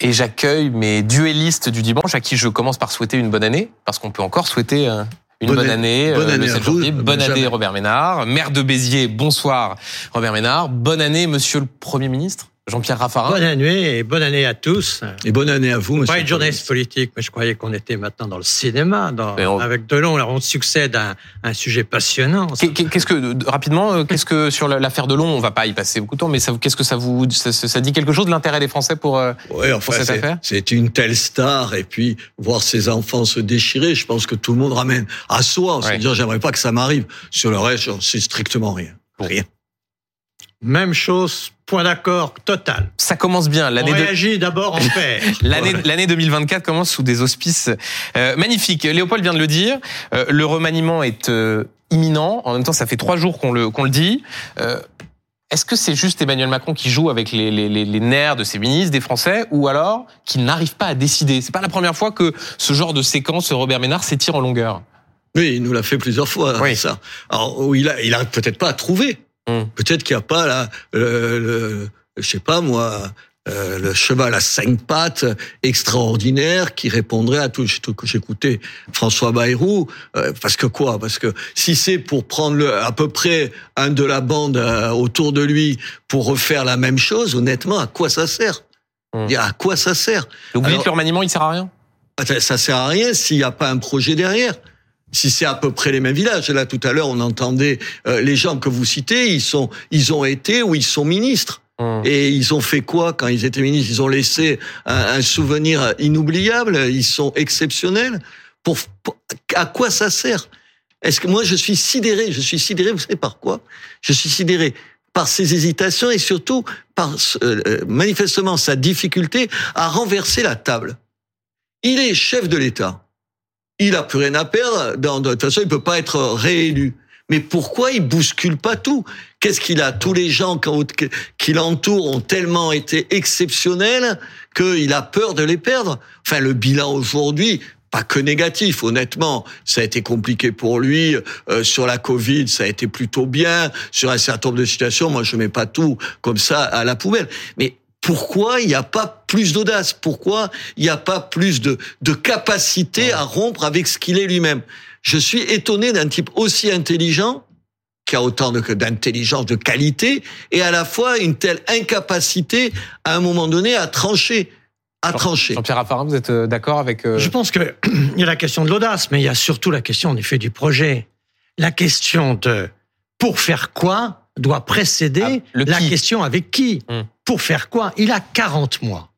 Et j'accueille mes duellistes du dimanche à qui je commence par souhaiter une bonne année, parce qu'on peut encore souhaiter euh, une bonne, année, bonne euh, année le à 7 vous, janvier. Bonne année. Robert Ménard. Maire de Béziers, bonsoir Robert Ménard. Bonne année Monsieur le Premier ministre Jean-Pierre Raffarin. Bonne année et bonne année à tous. Et bonne année à vous, monsieur. Pas une journaliste politique, mais je croyais qu'on était maintenant dans le cinéma. Dans, on- Avec Delon, là, on succède à un, un sujet passionnant. Qu'est- qu'est- Qu'est-ce que rapidement, euh, qu'est-ce que sur la- l'affaire Delon, on va pas y passer beaucoup de temps, mais ça, vous- qu'est-ce que ça vous, ça, ça- ça dit quelque chose de l'intérêt des Français pour euh, Ouais, enfin, pour cette c'est- affaire? c'est une telle star et puis voir ses enfants se déchirer, je pense que tout le monde ramène à soi. Ouais. C'est-à-dire, j'aimerais pas que ça m'arrive. Sur le reste, j'en sais strictement rien. Bon. Rien. Même chose, point d'accord total. Ça commence bien. L'année réagit d'abord en paix. L'année l'année 2024 commence sous des auspices euh, magnifiques. Léopold vient de le dire. euh, le remaniement est euh, imminent. En même temps, ça fait trois jours qu'on le qu'on le dit. Est-ce que c'est juste Emmanuel Macron qui joue avec les, les, nerfs de ses ministres, des Français, ou alors qu'il n'arrive pas à décider? C'est pas la première fois que ce genre de séquence, Robert Ménard, s'étire en longueur. Oui, il nous l'a fait plusieurs fois, Oui. ça. Alors, il a, il a peut-être pas à trouver. Hum. Peut-être qu'il n'y a pas là, le, le- je sais pas moi, euh, le cheval à cinq pattes extraordinaire qui répondrait à tout. Tout- J'écoutais François Bayrou euh, parce que quoi? Parce que si c'est pour prendre le, à peu près un de la bande euh, autour de lui pour refaire la même chose, honnêtement, à quoi ça sert? Hum. À quoi ça sert? Donc vous dites que le remaniement, il sert à rien? Ça, ça sert à rien s'il n'y a pas un projet derrière. Si c'est à peu près les mêmes villages. Là, tout à l'heure, on entendait euh, les gens que vous citez, ils sont, ils ont été ou ils sont ministres. Hum. Et ils ont fait quoi quand ils étaient ministres? Ils ont laissé un, un souvenir inoubliable? Ils sont exceptionnels? Pour, pour- à quoi ça sert? Est-ce que moi je suis sidéré? Je suis sidéré. Vous savez par quoi? Je suis sidéré par ses hésitations et surtout par euh, euh, manifestement sa difficulté à renverser la table. Il est chef de l'État. Il a plus rien à perdre. Dans, de toute façon, il peut pas être réélu. Mais pourquoi il bouscule pas tout? Qu'est-ce qu'il a? Tous les gens qui- l'entourent ont tellement été exceptionnels qu'il a peur de les perdre. Enfin, le bilan aujourd'hui, pas que négatif, honnêtement. Ça a été compliqué pour lui. Euh, sur la Covid, ça a été plutôt bien. Sur un certain nombre de situations, moi, je mets pas tout comme ça à la poubelle. Mais pourquoi il n'y a pas plus d'audace? Pourquoi il n'y a pas plus de, de capacité à rompre avec ce qu'il est lui-même? Je suis étonné d'un type aussi intelligent qui a autant de- d'intelligence, de qualité, et à la fois une telle incapacité, à un moment donné, à trancher. À trancher. Jean-Pierre Raffarin, vous êtes euh, d'accord avec euh, Je pense que il y a la question de l'audace, mais il y a surtout la question en effet du projet. La question de pour faire quoi doit précéder Ah, la qui. question avec qui. Hmm. Pour faire quoi? Il a 40 mois.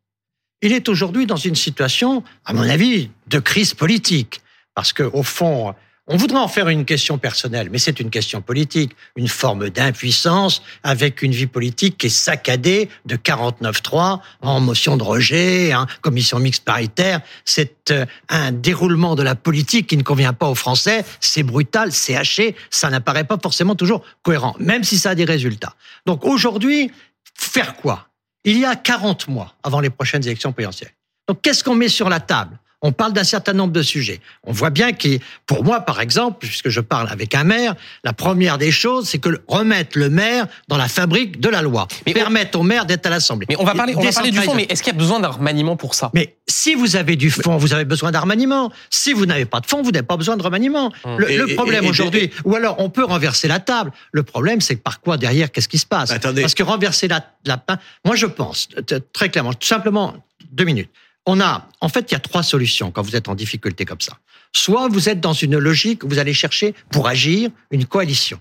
Il est aujourd'hui dans une situation, à mon avis, de crise politique. Parce que, au fond, on voudrait en faire une question personnelle, mais c'est une question politique, une forme d'impuissance avec une vie politique qui est saccadée de 49-3 en motion de rejet, hein, commission mixte paritaire. C'est euh, un déroulement de la politique qui ne convient pas aux Français. C'est brutal, c'est haché, ça n'apparaît pas forcément toujours cohérent, même si ça a des résultats. Donc aujourd'hui, faire quoi? Il y a 40 mois avant les prochaines élections présidentielles. Donc qu'est-ce qu'on met sur la table? On parle d'un certain nombre de sujets. On voit bien que, pour moi, par exemple, puisque je parle avec un maire, la première des choses, c'est que remettre le maire dans la fabrique de la loi. Mais on- permettre au maire d'être à l'Assemblée. Mais on va parler, on va parler du fond, mais est-ce qu'il y a besoin d'un remaniement pour ça? Mais si vous avez du fond, vous avez besoin d'un remaniement. Si vous n'avez pas de fond, vous n'avez pas besoin de remaniement. Le, Et- le problème aujourd'hui, ou alors on peut renverser la table. Le problème, c'est que par quoi derrière, qu'est-ce qui se passe? Attendez. Parce que renverser la, la moi je pense très clairement, tout simplement deux minutes. On a, en fait, il y a trois solutions quand vous êtes en difficulté comme ça. Soit vous êtes dans une logique où vous allez chercher pour agir une coalition.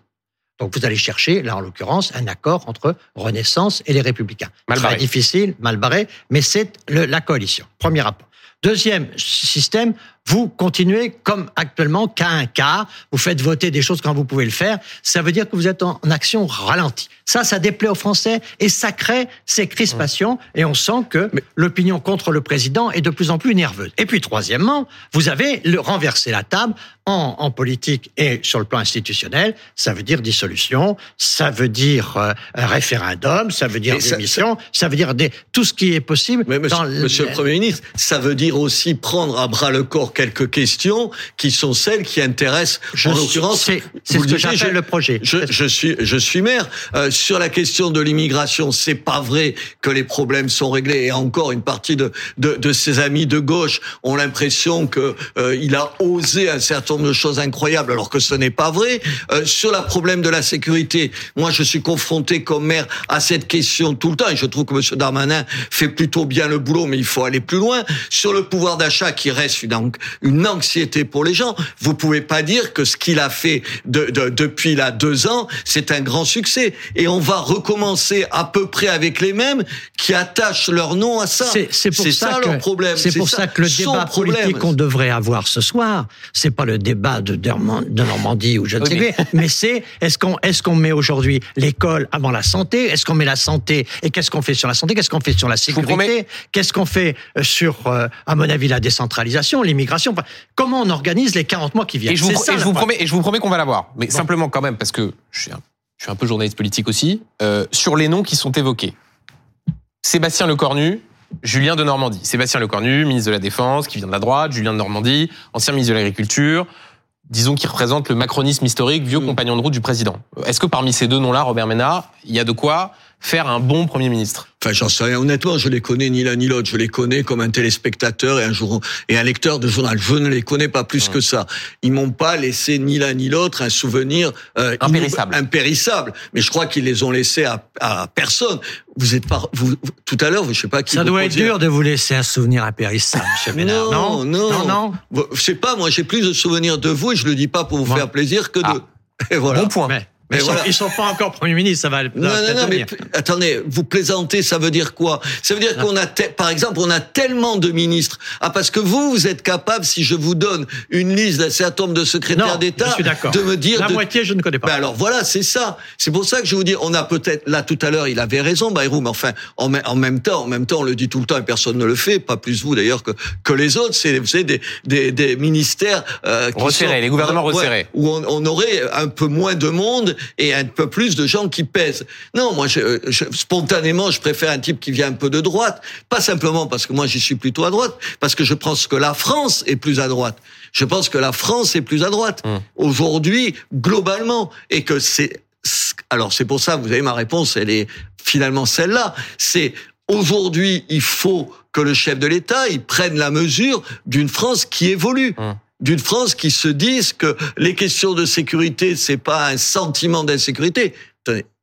Donc vous allez chercher, là en l'occurrence, un accord entre Renaissance et les Républicains. Mal Très barré. difficile, mal barré, mais c'est la coalition. Premier rapport. Deuxième système, vous continuez comme actuellement, cas un cas, vous faites voter des choses quand vous pouvez le faire, ça veut dire que vous êtes en action ralentie. Ça, ça déplaît aux Français et ça crée ces crispations et on sent que l'opinion contre le président est de plus en plus nerveuse. Et puis troisièmement, vous avez le renverser la table en, en politique et sur le plan institutionnel, ça veut dire dissolution, ça veut dire euh, référendum, ça veut dire Mais ça- démission, ça, veut dire des, tout ce qui est possible Mais monsieur, dans le- monsieur le Premier ministre, ça veut dire aussi prendre à bras le corps quelques questions qui sont celles qui intéressent, Je en l'occurrence, c'est- ce que j'appelle le projet. Je, je suis, je suis maire. Euh, sur la question de l'immigration, c'est pas vrai que les problèmes sont réglés. Et encore, une partie de, de, de ses amis de gauche ont l'impression que euh, a osé un certain nombre de choses incroyables, alors que ce n'est pas vrai. Euh, sur le problème de la sécurité, moi, je suis confronté comme maire à cette question tout le temps, et je trouve que M. Darmanin fait plutôt bien le boulot, mais il faut aller plus loin. Sur le pouvoir d'achat, qui reste une, an- une anxiété pour les gens, vous pouvez pas dire que ce qu'il a fait de, de- depuis là deux ans, c'est un grand succès. Et on va recommencer à peu près avec les mêmes qui attachent leur nom à ça. C'est ça, que leur problème. C'est pour ça, que le débat politique qu'on devrait avoir ce soir, c'est pas le débat de, Derman- de Normandie ou je ne Oui, sais mais- c'est est-ce qu'on est-ce qu'on met aujourd'hui l'école avant la santé? Est-ce qu'on met la santé et qu'est-ce qu'on fait sur la santé? Qu'est-ce qu'on fait sur la sécurité? Qu'est-ce qu'on fait euh, sur, euh, à mon avis, la décentralisation, l'immigration? Enfin, Comment on organise les 40 mois qui viennent? Et je vous, C'est ça, et je la vous pro- promets, et je vous promets qu'on va l'avoir. Mais simplement quand même, parce que je suis un, je suis un peu journaliste politique aussi, euh, sur les noms qui sont évoqués. Sébastien Lecornu, Julien de Normandie. Sébastien Lecornu, ministre de la Défense, qui vient de la droite, Julien de Normandie, ancien ministre de l'Agriculture, disons qu'il représente le macronisme historique, vieux Mm. compagnon de route du président. Est-ce que parmi ces deux noms-là, Robert Ménard, il y a de quoi faire un bon Premier ministre Enfin, j'en sais rien. Honnêtement, je les connais ni l'un ni l'autre. Je les connais comme un téléspectateur et un jour et un lecteur de journal. Je ne les connais pas plus Mmh. que ça. Ils m'ont pas laissé ni l'un ni l'autre un souvenir euh, Impérissable. impérissable. Mais je crois qu'ils les ont laissés à, à personne. Vous êtes pas vous, vous- tout à l'heure, je sais pas qui. Ça doit être dur de vous laisser un souvenir impérissable, Monsieur Ménard. Non, non, non, non. Vous- Je sais pas. Moi, j'ai plus de souvenirs de vous et je le dis pas pour vous Bon. faire plaisir que de. Ah. Et voilà. Bon point. Mais, Mais ils, sont, voilà. ils sont pas encore Premier ministre, ça va. ça Non, va non, non, mais attendez, vous plaisantez, ça veut dire quoi? Ça veut dire qu'on a, te- par exemple, on a tellement de ministres. Ah, parce que vous, vous êtes capable, si je vous donne une liste d'un certain nombre de secrétaires d'État, je suis d'accord. de me dire... La de- moitié, je ne connais pas. Ben alors voilà, c'est ça. C'est pour ça que je vous dis, on a peut-être là tout à l'heure, il avait raison, Bayrou, mais enfin, en, me- en même temps, en même temps, on le dit tout le temps et personne ne le fait, pas plus vous d'ailleurs que que les autres. C'est vous savez des des, des ministères euh, qui Resserrés, sont- les gouvernements Ouais, resserrés. où on, on aurait un peu moins de monde et un peu plus de gens qui pèsent. Non, moi, je, je- spontanément, je préfère un type qui vient un peu de droite, pas simplement parce que moi j'y suis plutôt à droite, parce que je pense que la France est plus à droite. Je pense que la France est plus à droite Hum. aujourd'hui globalement et que c'est alors c'est pour ça vous avez ma réponse elle est finalement celle-là c'est aujourd'hui il faut que le chef de l'État il prenne la mesure d'une France qui évolue Hum. D'une France qui se dise que les questions de sécurité c'est pas un sentiment d'insécurité.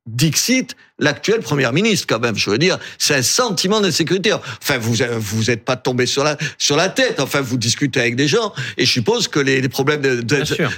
Dixit l'actuel premier ministre quand même je veux dire c'est un sentiment d'insécurité enfin vous vous êtes pas tombé sur la sur la tête enfin vous discutez avec des gens et je suppose que les, les problèmes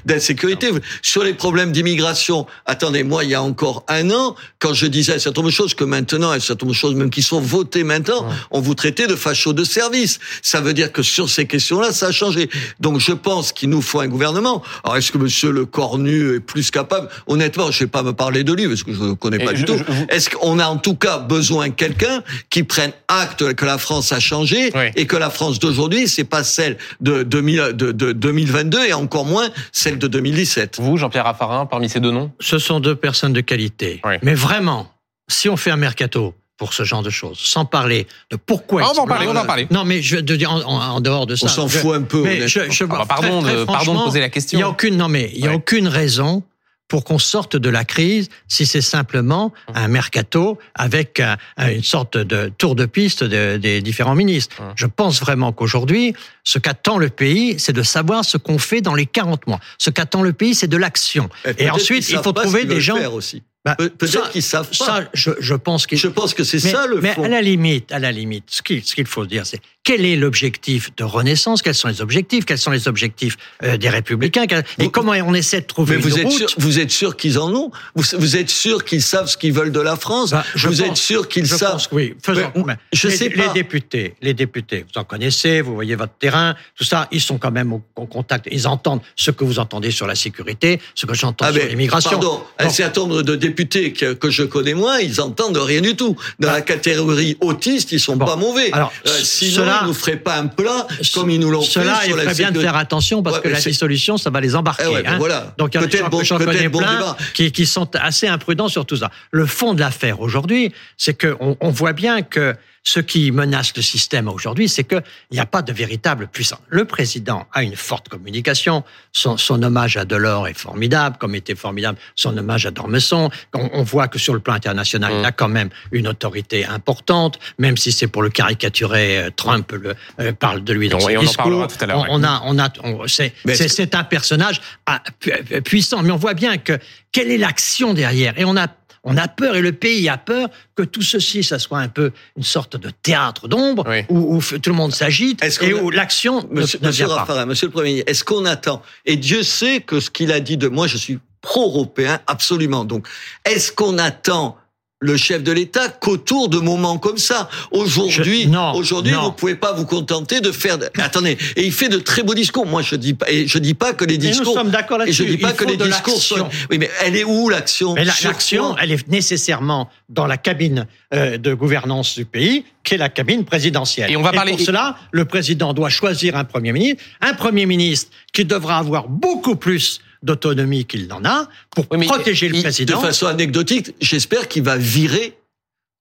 d'insécurité. Sur les problèmes d'immigration, attendez, moi, il y a encore un an, quand je disais un certain nombre de choses que maintenant, un certain nombre de choses même qui sont votées maintenant, on vous traitait de fachos de service. Ça veut dire que sur ces questions-là, ça a changé. Donc, je pense qu'il nous faut un gouvernement. Alors, est-ce que Monsieur Le Cornu est plus capable? Honnêtement, je ne vais pas me parler de lui parce que je ne le connais pas Et du je- tout. je- vous- Est-ce qu'on a en tout cas besoin de quelqu'un qui prenne acte que la France a changé Oui. et que la France d'aujourd'hui, c'est pas celle de, 2000 de, de 2022 et encore moins celle de 2017. Vous, Jean-Pierre Raffarin, parmi ces deux noms? Ce sont deux personnes de qualité. Oui. Mais vraiment, si on fait un mercato pour ce genre de choses, sans parler de pourquoi. Ah, On va en parler, on va en parler. Non, mais je de dire en, en- en dehors de ça. On s'en fout un peu. Mais je, honnêtement. je, Ah bah, pardon, très, très de, pardon de franchement, poser la Il y a question. aucune, non mais il y a Ouais. aucune raison pour qu'on sorte de la crise si c'est simplement Hum. un mercato avec un- un- une sorte de tour de piste de- des différents ministres. Hum. Je pense vraiment qu'aujourd'hui, ce qu'attend le pays, c'est de savoir ce qu'on fait dans les 40 mois. Ce qu'attend le pays, c'est de l'action. Et Et ensuite, qu'ils il faut trouver qu'ils des gens. faire aussi. Bah, Pe- Peut-être qu'ils savent pas. Ça, je, je pense qu'il Je pense que c'est ça le mais fond. à la limite, à la limite, ce qu'il ce qu'il faut dire, c'est quel est l'objectif de renaissance? Quels sont les objectifs? Quels sont les objectifs euh, des républicains? Et Vous- comment on essaie de trouver Mais vous une êtes route? sûr, vous êtes sûr qu'ils en ont? Vous, vous êtes sûr qu'ils savent ce qu'ils veulent de la France? Bah, je Vous pense- êtes sûr qu'ils savent pense oui. Faisons. Mais, je les, sais les pas. députés, les députés, vous en connaissez, vous voyez votre terrain, tout ça, ils sont quand même au, au contact. Ils entendent ce que vous entendez sur la sécurité, ce que j'entends Ah sur l'immigration. Pardon, un certain nombre de députés que, que je connais moins, ils entendent rien du tout. Dans la catégorie autiste, ils sont. Bon. pas mauvais. Alors, Euh, sinon, cela- ils nous feraient pas un plat comme ils nous l'ont fait Cela, il ferait bien de faire attention parce Ouais, que la dissolution, ça va les embarquer. Eh ouais, ben hein. voilà. Donc, il y en a bon- connais bon plein débat. qui, qui sont assez imprudents sur tout ça. Le fond de l'affaire aujourd'hui, c'est qu'on on voit bien que ce qui menace le système aujourd'hui, c'est qu'il n'y a pas de véritable puissance. Le président a une forte communication. Son, son hommage à Delors est formidable, comme était formidable son hommage à Dormesson. On, on voit que sur le plan international, Mm. il a quand même une autorité importante, même si c'est pour le caricaturer, euh, Trump le, euh, parle de lui dans Et on- ses et on en discours. parlera tout à l'heure, On, on a, on a, on- c'est, un personnage ah, euh, puissant, mais on voit bien que quelle est l'action derrière, et on a on a peur et le pays a peur que tout ceci, ça soit un peu une sorte de théâtre d'ombre Oui. où, tout le monde s'agite et a- où l'action ne, Monsieur, ne monsieur vient pas. Raffarin, monsieur le Premier ministre, est-ce qu'on attend? Et Dieu sait que ce qu'il a dit de moi, je suis pro-européen, absolument. Donc, est-ce qu'on attend le chef de l'État qu'autour de moments comme ça Aujourd'hui, aujourd'hui, vous pouvez pas vous contenter de faire. de- Attendez, et il fait de très beaux discours. Moi, je dis pas, et je dis pas que les Et nous discours. sommes d'accord Et je là-dessus. dis pas Il que faut les de discours sont. l'action. Oui, mais elle est où l'action la- l'action, elle est nécessairement dans la cabine euh, de gouvernance du pays, qui est la cabine présidentielle. Et on va parler- pour cela, le président doit choisir un premier ministre, un premier ministre qui devra avoir beaucoup plus d'autonomie qu'il n'en a pour Oui, protéger le il- de De président. façon anecdotique, j'espère qu'il va virer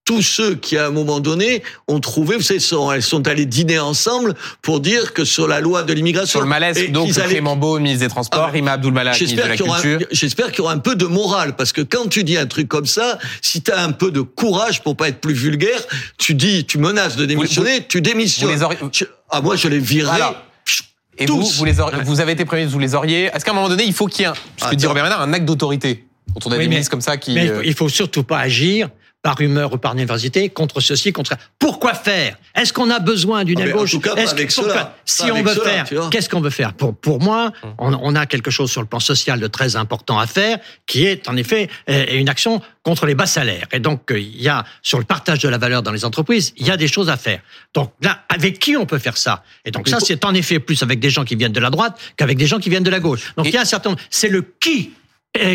tous ceux qui, à un moment donné, ont trouvé, vous savez, sont, elles sont allées dîner ensemble pour dire que sur la loi de l'immigration. Sur le malaise, et donc allaient- Clément Beau, ministre des Transports, Ah ouais. Rima Abdul Malak, ministre de J'espère la qu'il y, aura, Culture. j'espère qu'il y aura un peu de morale, parce que quand tu dis un truc comme ça, si tu as un peu de courage pour pas être plus vulgaire, tu dis, tu menaces de démissionner, tu démissionnes. Je- ah, moi, je les virerai. Voilà. Et Tous. vous, vous, les auriez- vous avez été ministre, vous les auriez. Est-ce qu'à un moment donné, il faut qu'il y ait un, ce que dit Robert Ménard, un acte d'autorité Quand on a Oui, des mais- ministres comme ça qui. Mais il euh, il faut surtout pas agir par humeur ou par nervosité contre ceci, contre ça. Pourquoi faire? Est-ce qu'on a besoin d'une Ah, mais en gauche? tout cas, que- avec cela. Si on veut cela, faire, qu'est-ce qu'on veut faire? Pour, pour moi, Hum. on, on a quelque chose sur le plan social de très important à faire, qui est en effet euh, une action contre les bas salaires. Et donc, euh, il y a sur le partage de la valeur dans les entreprises, il y a des choses à faire. Donc là, avec qui on peut faire ça? Et donc ça, c'est en effet plus avec des gens qui viennent de la droite qu'avec des gens qui viennent de la gauche. Donc il y a un certain nombre. C'est le qui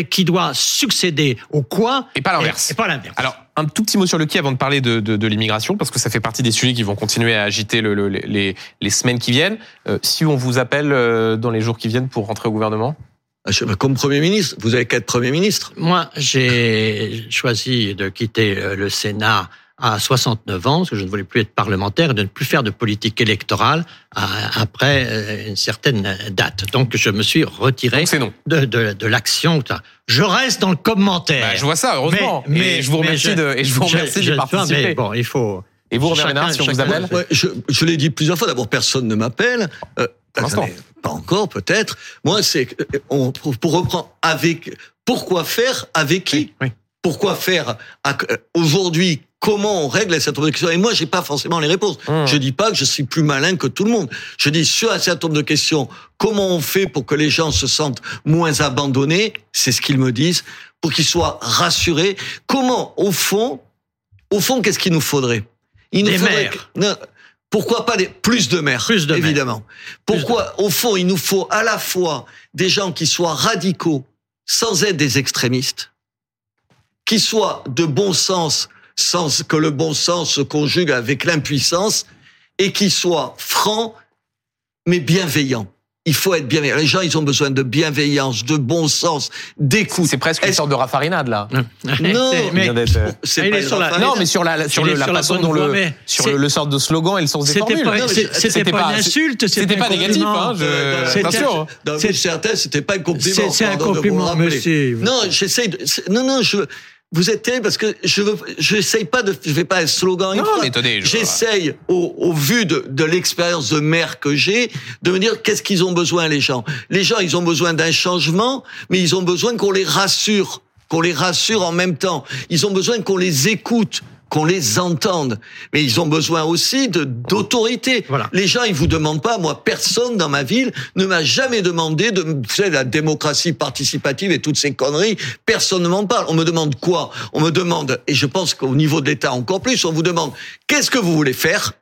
qui doit succéder au quoi Et pas l'inverse. Et, et pas l'inverse. Alors, un tout petit mot sur le qui avant de parler de, de, de l'immigration, parce que ça fait partie des sujets qui vont continuer à agiter le, le- les, les semaines qui viennent. Euh, si on vous appelle euh, dans les jours qui viennent pour rentrer au gouvernement Ah, Comme Premier ministre, vous avez qu'à être Premier ministre. Moi, j'ai choisi de quitter euh, le Sénat à 69 ans, parce que je ne voulais plus être parlementaire et de ne plus faire de politique électorale à- après euh, une certaine date. Donc, je me suis retiré non. de, de, de l'action. Je reste dans le commentaire. Bah, je vois ça, heureusement. et je vous mais remercie de, et je vous remercie je- de je- participer. mais bon, il faut. et vous, Robert Ménard, si on vous appelle Ouais, je je l'ai dit plusieurs fois. D'abord, personne ne m'appelle. Euh, Pour l'instant. attendez, Pas encore, peut-être. Moi, c'est euh, on pour pour reprendre avec. Pourquoi faire avec qui Oui, oui. Pourquoi faire euh, aujourd'hui Comment on règle cette question Et moi, j'ai pas forcément les réponses. Mmh. Je dis pas que je suis plus malin que tout le monde. Je dis sur un certain nombre de questions, comment on fait pour que les gens se sentent moins abandonnés? C'est ce qu'ils me disent, pour qu'ils soient rassurés. Comment, au fond, au fond, qu'est-ce qu'il nous faudrait? Il nous Des faudrait maires. que- non, pourquoi pas des, plus de maires Plus de maires. Évidemment. Pourquoi, au fond, il nous faut à la fois des gens qui soient radicaux, sans être des extrémistes, qui soient de bon sens, sans que le bon sens se conjugue avec l'impuissance, et qui soient francs, mais bienveillants. Il faut être bienveillant. Les gens, ils ont besoin de bienveillance, de bon sens, d'écoute. C'est presque une sorte de raffarinade, là. Non, mais, euh, C'est Ah, il pas est une sur la-. Non, mais sur la, sur le, est la sur la façon dont le, mais sur c'est- le, le sort de slogan et le sens des C'était formules. pas, mais c'est- c'était c'était pas une pas- insulte, C'était pas négatif, hein, je- C'est- une certaine, c'était pas un compliment. C'est c'est un compliment, monsieur. Non, j'essaye de, c'est- non, non, je, vous êtes terrible parce que je veux, j'essaye pas de, je fais pas un slogan. Non, mais attendez, je- J'essaye, au, au vu de, de l'expérience de maire que j'ai, de me dire qu'est-ce qu'ils ont besoin, les gens. Les gens, ils ont besoin d'un changement, mais ils ont besoin qu'on les rassure, qu'on les rassure en même temps. Ils ont besoin qu'on les écoute qu'on les entende. Mais ils ont besoin aussi de d'autorité. Voilà. Les gens, ils vous demandent pas. Moi, personne dans ma ville ne m'a jamais demandé de, la démocratie participative et toutes ces conneries. Personne ne m'en parle. On me demande quoi? On me demande, et je pense qu'au niveau de l'État encore plus, on vous demande qu'est-ce que vous voulez faire?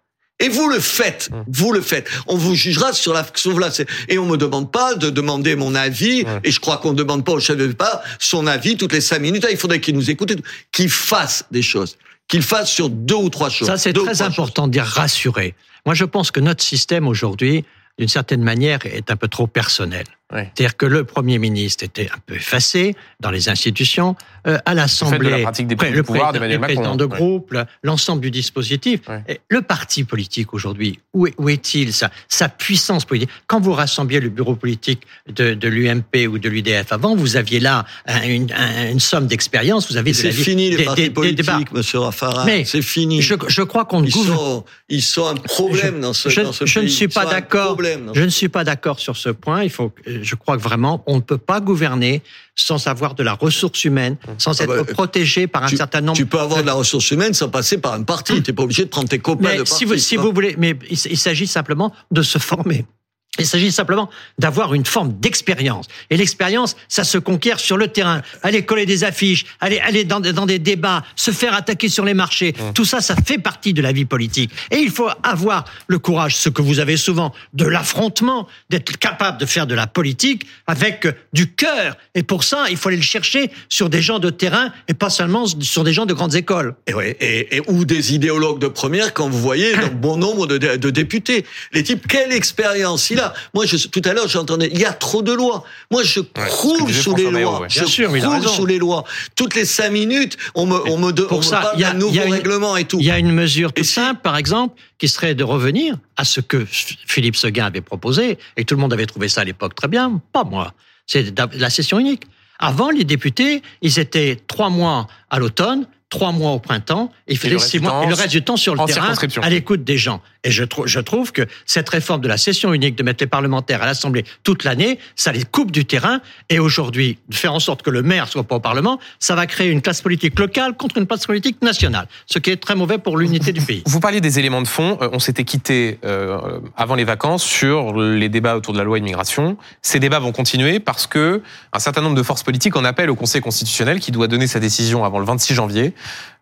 Et vous le faites, vous le faites. On vous jugera sur la, sur la et on me demande pas de demander mon avis. Ouais. Et je crois qu'on ne demande pas au chef de l'État son avis toutes les cinq minutes. Ah, Il faudrait qu'il nous écoute, qu'il fasse des choses, qu'il fasse sur deux ou trois choses. Ça, c'est très important de dire rassurer. Moi, je pense que notre système aujourd'hui, d'une certaine manière, est un peu trop personnel. C'est-à-dire que le Premier ministre était un peu effacé dans les institutions, euh, à de la l'Assemblée, pratique des pré- le pouvoir président, d'Emmanuel le président de groupe, le- l'ensemble du dispositif. Et Le parti politique aujourd'hui, où est- où est-il sa, sa puissance politique? Quand vous rassembliez le bureau politique de, de l'UMP ou de l'UDF avant, vous aviez là un- une, un- une somme d'expérience, vous avez de C'est la vie- fini les des- partis des- des politiques, monsieur Raffarin. Mais C'est fini. Je, je crois qu'on ne Ils gouverne sont, ils sont un problème dans ce, je, dans ce je pays. ne suis Ils pas sont un d'accord. problème dans Je ne suis pas d'accord sur ce point. Il faut, je crois que vraiment, on ne peut pas gouverner sans avoir de la ressource humaine, sans Ah être bah, protégé par un tu- certain nombre. Tu peux avoir de la ressource humaine sans passer par un parti. T'es pas obligé de prendre tes copains mais de si parti. vous, si tu vous voulez, mais il s'agit simplement de se former. Il s'agit simplement d'avoir une forme d'expérience. Et l'expérience, ça se conquiert sur le terrain. Aller coller des affiches, aller, aller dans, des- dans des débats, se faire attaquer sur les marchés. Tout ça, ça fait partie de la vie politique. Et il faut avoir le courage, ce que vous avez souvent, de l'affrontement, d'être capable de faire de la politique avec du cœur. Et pour ça, il faut aller le chercher sur des gens de terrain et pas seulement sur des gens de grandes écoles. Et, ouais, et, et- ou des idéologues de première quand vous voyez le bon nombre de, de- de députés. Les types, quelle expérience? Moi, je, tout à l'heure, j'entendais, il y a trop de lois. Moi, je croule sous les lois. ouais. Je Bien sûr, croule sous les lois. Toutes les cinq minutes, on me, on me, de- Pour on me ça, parle il y a- d'un nouveau y a une- règlement et tout. Il y a une mesure Et toute si- simple, par exemple, qui serait de revenir à ce que Philippe Seguin avait proposé, et tout le monde avait trouvé ça à l'époque très bien, pas moi. C'est la session unique. Avant, les députés, ils étaient trois mois à l'automne, trois mois au printemps, et ils le six mois, et le reste du temps sur le terrain, à l'écoute des gens. Et je, je trouve que cette réforme de la session unique, de mettre les parlementaires à l'Assemblée toute l'année, ça les coupe du terrain. Et aujourd'hui, de faire en sorte que le maire soit pas au Parlement, ça va créer une classe politique locale contre une classe politique nationale, ce qui est très mauvais pour l'unité du pays. Vous parliez des éléments de fond. Euh, On s'était quitté euh, avant les vacances sur les débats autour de la loi immigration. Ces débats vont continuer parce que un certain nombre de forces politiques en appellent au Conseil constitutionnel qui doit donner sa décision avant le 26 janvier.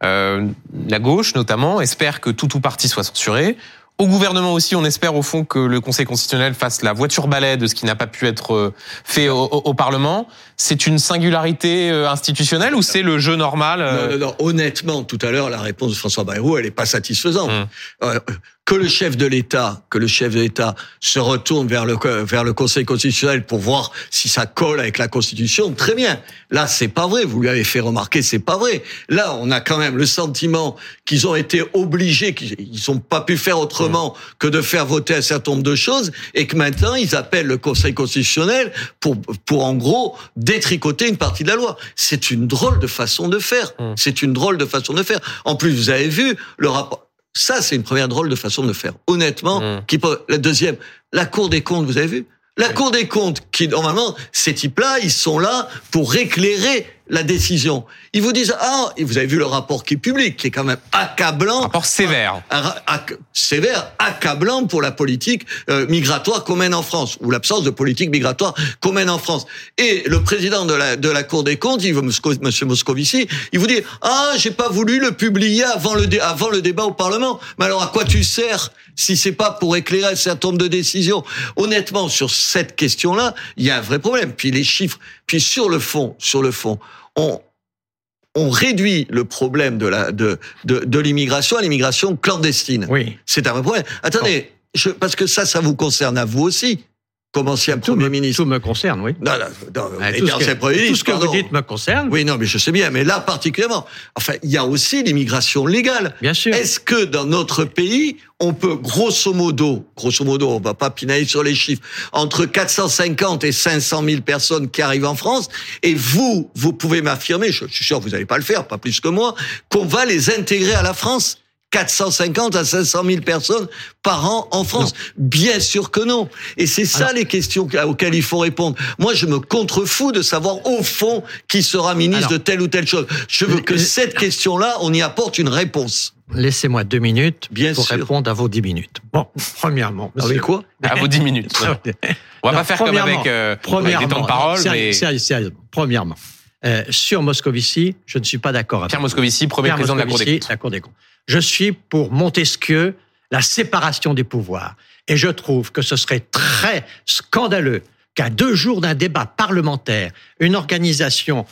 Euh, la gauche, notamment, espère que tout ou parti soit censuré. Au gouvernement aussi, on espère au fond que le Conseil constitutionnel fasse la voiture balai de ce qui n'a pas pu être euh, fait au, au- au Parlement. C'est une singularité euh, institutionnelle ou c'est le jeu normal Non, non, non. Honnêtement, tout à l'heure, la réponse de François Bayrou, elle est pas satisfaisante. Hum. Que le chef de l'État, que le chef de l'État se retourne vers le vers le Conseil constitutionnel pour voir si ça colle avec la Constitution, très bien. Là, c'est pas vrai. Vous lui avez fait remarquer, c'est pas vrai. Là, on a quand même le sentiment qu'ils ont été obligés, qu'ils ils ont pas pu faire autrement que de faire voter un certain nombre de choses, et que maintenant ils appellent le Conseil constitutionnel pour pour en gros détricoter une partie de la loi. C'est une drôle de façon de faire. Mm. C'est une drôle de façon de faire. En plus, vous avez vu le rapport. Ça, c'est une première drôle de façon de faire. Honnêtement, Mm. qui peut- la deuxième, la Cour des comptes, vous avez vu? La Cour des comptes, qui normalement, ces types-là, ils sont là pour éclairer la décision. Ils vous disent ah, vous avez vu le rapport qui est public, qui est quand même accablant, rapport sévère un sévère, accablant pour la politique euh, migratoire qu'on mène en France, ou l'absence de politique migratoire qu'on mène en France. Et le président de la, de la Cour des comptes, il, Monsieur Moscovici, il vous dit ah j'ai pas voulu le publier avant le dé- avant le débat au Parlement. Mais alors à quoi tu sers si c'est pas pour éclairer un certain nombre de décisions? Honnêtement, sur cette question-là, il y a un vrai problème. Puis les chiffres, puis sur le fond, sur le fond, on on réduit le problème de la de de, de l'immigration à l'immigration clandestine. Oui. C'est un vrai problème. Attendez, je, parce que ça, ça vous concerne à vous aussi, comme ancien Tout Premier me, ministre. tout me concerne, oui. Non, non, non, et tout, ce que, Premier tout ministre, ce que vous dites me concerne, Oui, non, mais je sais bien, mais là particulièrement. Enfin, il y a aussi l'immigration légale. bien sûr. Est-ce que dans notre pays, on peut grosso modo, grosso modo, on va pas pinailler sur les chiffres, entre 450 et 500 000 personnes qui arrivent en France, et vous, vous pouvez m'affirmer, je suis sûr que vous n'allez pas le faire, pas plus que moi, qu'on va les intégrer à la France? 450 à 500 000 personnes par an en France. Bien sûr que non. Et c'est ça Alors- les questions auxquelles il faut répondre. Moi, je me contrefous de savoir au fond qui sera ministre Alors- de telle ou telle chose. Je veux que Euh, cette question-là, on y apporte une réponse. Laissez-moi deux minutes Bien pour sûr. répondre à vos dix minutes. Bon, premièrement. Avec monsieur- quoi? À vos 10 minutes. On va Non, pas faire comme avec, euh, avec premièrement, des temps de parole, sérieux- mais sérieux- sérieusement. Premièrement, euh, sur Moscovici, je ne suis pas d'accord avec Pierre Moscovici, premier Pierre président de la Cour des comptes. la Cour des comptes. Je suis pour Montesquieu, la séparation des pouvoirs. Et je trouve que ce serait très scandaleux qu'à deux jours d'un débat parlementaire, une organisation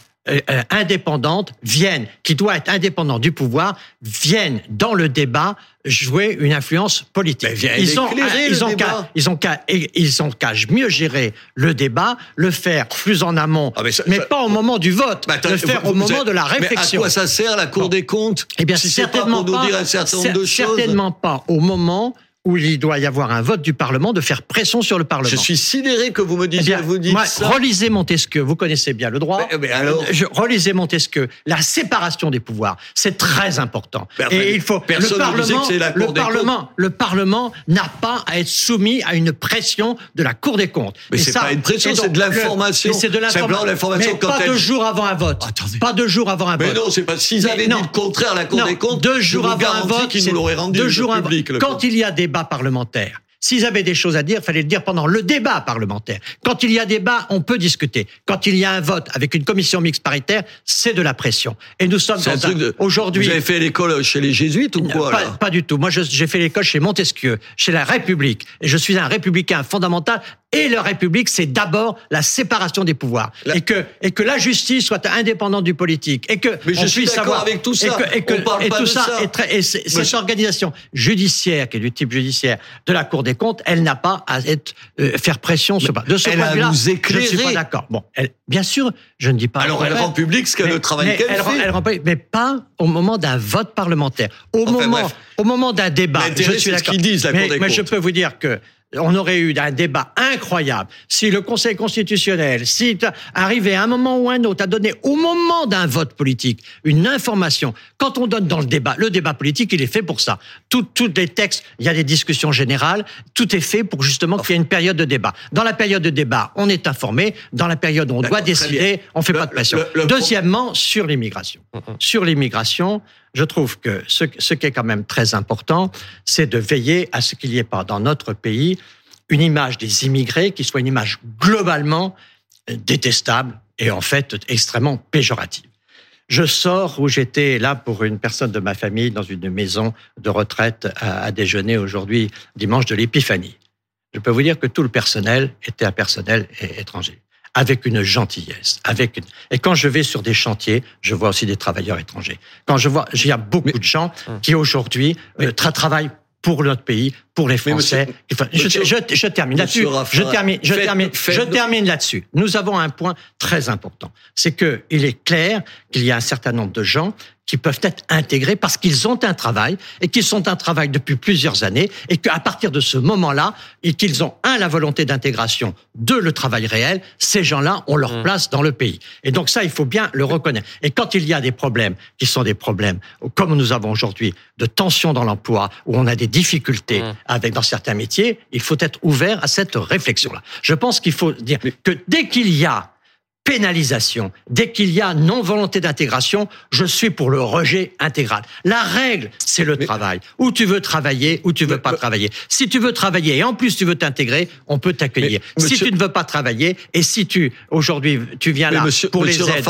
indépendante vienne, qui doit être indépendante du pouvoir, vienne dans le débat jouer une influence politique. ils ont, ils, ont qu'à, ils ont qu'à, ils ont qu'à mieux gérer le débat, le faire plus en amont, ah, mais, pas au moment du vote, bah, le faire au moment de la réflexion. Mais à quoi ça sert la Cour des comptes Eh bien, certainement pas, nous dire un certain nombre de choses. Certainement pas au moment où il doit y avoir un vote du Parlement, de faire pression sur le Parlement. Je suis sidéré que vous me disiez, eh vous dites ça. Relisez Montesquieu, vous connaissez bien le droit. Mais, alors... Je, relisez Montesquieu. La séparation des pouvoirs, c'est très important. Et il faut le Parlement, le Parlement, le Parlement n'a pas à être soumis à une pression de la Cour des comptes. Mais c'est pas une pression, c'est de l'information. C'est de l'information. Pas deux jours avant un vote. Pas deux jours avant un vote. Mais non, c'est pas. S'ils avaient dit le contraire, la Cour des comptes, deux jours avant un vote, nous l'auraient rendu deux jours public. Quand il y a des parlementaire. S'ils avaient des choses à dire, il fallait le dire pendant le débat parlementaire. Quand il y a débat, on peut discuter. Quand il y a un vote avec une commission mixte paritaire, c'est de la pression. Et nous sommes dans un... aujourd'hui. Vous avez fait l'école chez les jésuites ou quoi pas, pas, du tout. Moi, j'ai fait l'école chez Montesquieu, chez la République. Et je suis un républicain fondamental et la République, c'est d'abord la séparation des pouvoirs. Et, que, et que la justice soit indépendante du politique. Et que Mais je suis d'accord avec tout ça. Et, que, et, tout ça, et cette organisation judiciaire, qui est du type judiciaire de la Cour des comptes, elle n'a pas à être, euh, faire pression sur De ce point de vue-là, je ne suis pas d'accord. Bon, elle, bien sûr, je ne dis pas. Alors elle rend public ce qu'elle le travail qu'elle fait. Elle rend, mais pas au moment d'un vote parlementaire. Au moment, au moment d'un débat. Je suis d'accord. Mais, mais je peux vous dire que on aurait eu un débat incroyable si le Conseil constitutionnel, si arrivé à un moment ou un autre à donner au moment d'un vote politique une information, quand on donne dans le débat, le débat politique, il est fait pour ça. Tous les textes, il y a des discussions générales, tout est fait pour justement qu'il y ait une période de débat. Dans la période de débat, on est informé. Dans la période où on doit décider, on fait pas de pression. Deuxièmement, sur l'immigration. Sur l'immigration, je trouve que ce, ce qui est quand même très important, c'est de veiller à ce qu'il n'y ait pas dans notre pays une image des immigrés qui soit une image globalement euh, détestable et en fait extrêmement péjorative. Je sors où j'étais là pour une personne de ma famille dans une maison de retraite à, déjeuner aujourd'hui, dimanche de l'Épiphanie. Je peux vous dire que tout le personnel était un personnel étranger avec une gentillesse, avec une... et quand je vais sur des chantiers, je vois aussi des travailleurs étrangers. Quand je vois, il y a beaucoup de gens hum. qui aujourd'hui euh, travaillent pour notre pays, pour les Français. je, je, je, termine là-dessus. Je termine, je termine, je termine là-dessus. Nous avons un point très important, c'est que il est clair qu'il y a un certain nombre de gens qui peuvent être intégrés parce qu'ils ont un travail et qu'ils sont un travail depuis plusieurs années et qu'à partir de ce moment-là, et qu'ils ont un la volonté d'intégration, deux le travail réel, ces gens-là ont leur mmh. place dans le pays. Et donc ça, il faut bien le reconnaître. Et quand il y a des problèmes qui sont des problèmes comme nous avons aujourd'hui de tension dans l'emploi où on a des difficultés mmh. avec dans certains métiers, il faut être ouvert à cette réflexion-là. Je pense qu'il faut dire que dès qu'il y a pénalisation. Dès qu'il y a non-volonté d'intégration, je suis pour le rejet intégral. La règle, c'est le travail. Où tu veux travailler, où tu veux pas travailler. Si tu veux travailler et en plus tu veux t'intégrer, on peut t'accueillir. Si tu ne veux pas travailler et si tu aujourd'hui tu viens là pour les aides,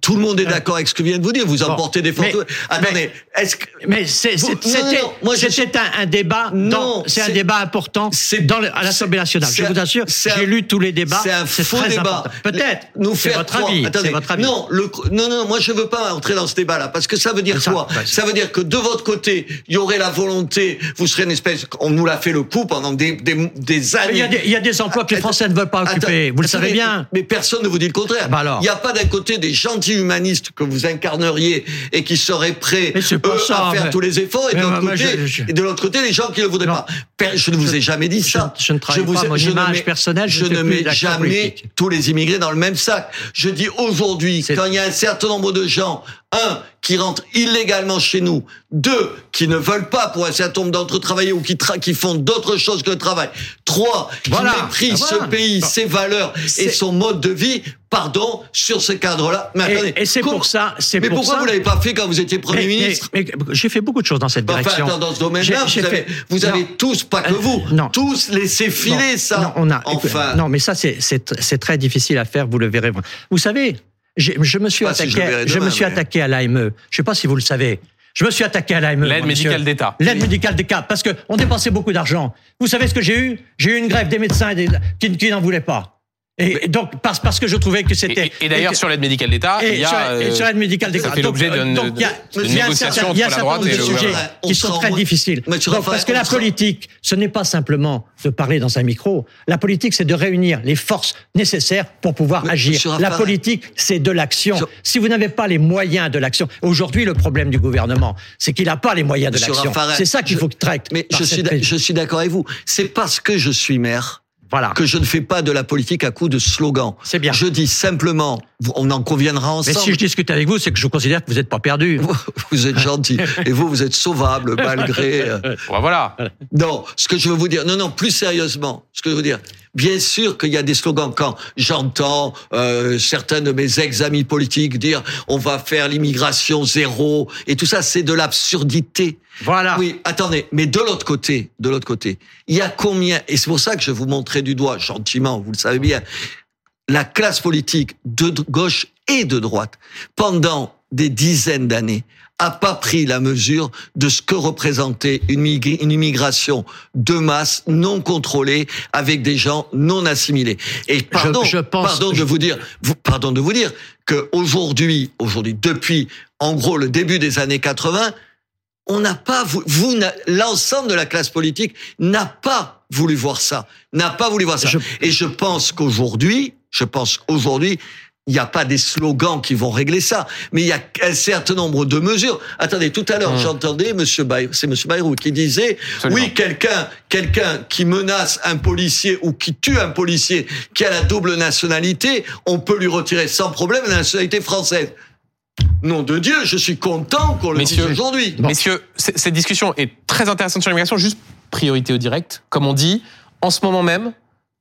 tout le monde est d'accord avec ce que vient de vous dire. Vous emportez des photos. Attendez, est-ce que mais c'était c'était un, un, débat. Non, c'est un débat important dans le, à l'Assemblée nationale. Je vous assure, j'ai lu tous les débats. C'est un faux débat. Peut-être. Nous faire votre avis. Attendez, votre avis. Non, le, non, non, moi je veux pas entrer dans ce débat-là parce que ça veut dire quoi? bah, Ça veut dire que de votre côté, il y aurait la volonté. Vous serez une espèce. On nous l'a fait le coup pendant des des, des années. Il y, a des, il y, a des, emplois que les Français ne veulent pas occuper. Vous le savez bien. Mais personne ne vous dit le contraire. Bah alors. Il n'y a pas d'un côté des gentils humanistes que vous incarneriez et qui seraient prêts eux, à faire tous les efforts, et de l'autre côté, et de l'autre côté, les gens qui ne voudraient pas. Je ne vous ai jamais dit ça. Je, ne travaille pas mon image personnelle. Je, ne mets jamais tous les immigrés dans le même sac. Je dis aujourd'hui, quand il y a un certain nombre de gens, un, qui rentrent illégalement chez nous, deux, qui ne veulent pas pour un certain nombre d'entre eux travailler ou qui, qui font d'autres choses que le travail, trois, qui méprisent ce pays, ses valeurs et son mode de vie, pardon, sur ce cadre-là. Mais attendez, et, c'est pour ça, c'est mais pourquoi vous l'avez pas fait quand vous étiez premier ministre mais, j'ai fait beaucoup de choses dans cette direction. Enfin, dans ce domaine-là, vous, avez, vous avez tous, pas que euh, vous, non. tous laissé filer ça. Non, on a, enfin. non, mais ça c'est très difficile à faire. Vous le verrez. Vous savez, je me suis attaqué, je, me suis attaqué à l'AME. Je sais pas si vous le savez. Je me suis attaqué à l'AME. L'aide médicale d'État. L'aide médicale d'État, parce que on dépensait beaucoup d'argent. Vous savez ce que j'ai eu? J'ai eu une grève des médecins qui, qui n'en voulaient pas. Et, donc, parce, parce que je trouvais que c'était. Et, et d'ailleurs, sur l'aide médicale d'État, il y a. Sur, et sur l'aide médicale d'État. Ça fait l'objet d'une négociation entre la droite et le sujets qui sont très difficiles. Donc, parce que la politique, ce n'est pas simplement de parler dans un micro. La politique, c'est de réunir les forces nécessaires pour pouvoir mais agir. La politique, c'est de l'action. Si vous n'avez pas les moyens de l'action, aujourd'hui, le problème du gouvernement, c'est qu'il n'a pas les moyens de l'action. C'est ça qu'il faut traiter. Mais je suis, je suis d'accord avec vous. C'est parce que je suis maire voilà. Que je ne fais pas de la politique à coup de slogan. C'est bien. Je dis simplement, on en conviendra ensemble. Mais si je discute avec vous, c'est que je considère que vous n'êtes pas perdu. Vous êtes gentil. Et vous, vous êtes sauvable malgré. Euh, voilà. Non, ce que je veux vous dire, non, non, plus sérieusement, ce que je veux dire, Bien sûr qu'il y a des slogans. Quand j'entends euh, certains de mes ex-amis politiques dire on va faire l'immigration zéro et tout ça, c'est de l'absurdité. Voilà. Oui, attendez, mais de l'autre côté, de l'autre côté, il y a combien Et c'est pour ça que je vous montrais du doigt gentiment, vous le savez bien, la classe politique de gauche et de droite pendant des dizaines d'années a pas pris la mesure de ce que représentait une, immigration de masse non contrôlée avec des gens non assimilés. Et pardon, je, pense, pardon de vous dire, pardon de vous dire que aujourd'hui, aujourd'hui, depuis en gros le début des années 80, on n'a pas, vous, vous l'ensemble de la classe politique n'a pas voulu voir ça, n'a pas voulu voir ça. Et je pense qu'aujourd'hui, je pense qu'aujourd'hui, il n'y a pas des slogans qui vont régler ça, mais il y a un certain nombre de mesures. Attendez, tout à l'heure, mmh. j'entendais Monsieur Bayrou, c'est Monsieur Bayrou qui disait, oui, quelqu'un, quelqu'un qui menace un policier ou qui tue un policier qui a la double nationalité, on peut lui retirer sans problème la nationalité française. Nom de Dieu, je suis content qu'on le dise aujourd'hui. Messieurs, cette discussion est très intéressante sur l'immigration. Juste priorité au direct. Comme on dit, en ce moment même,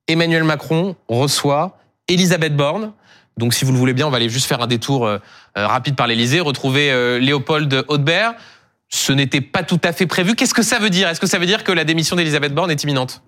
Emmanuel Macron reçoit Elisabeth Borne. Donc, si vous le voulez bien, on va aller juste faire un détour euh, euh, rapide par l'Elysée, retrouver euh, Léopold Haudebert. Ce n'était pas tout à fait prévu. Qu'est-ce que ça veut dire? Est-ce que ça veut dire que la démission d'Elisabeth Borne est imminente?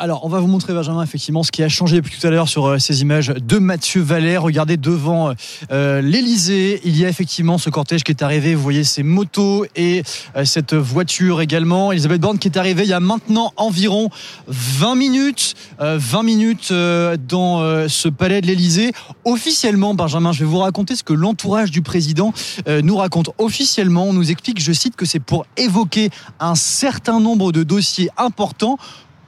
Alors, on va vous montrer, Benjamin, effectivement, ce qui a changé depuis tout à l'heure sur euh, ces images de Mathieu Vallet. Regardez devant euh, l'Elysée, il y a effectivement ce cortège qui est arrivé. Vous voyez ces motos et euh, cette voiture également. Elisabeth Borne qui est arrivée il y a maintenant environ 20 minutes. 20 minutes dans ce palais de l'Elysée. Officiellement, Benjamin, je vais vous raconter ce que l'entourage du président nous raconte. Officiellement, on nous explique, je cite, que c'est pour évoquer un certain nombre de dossiers importants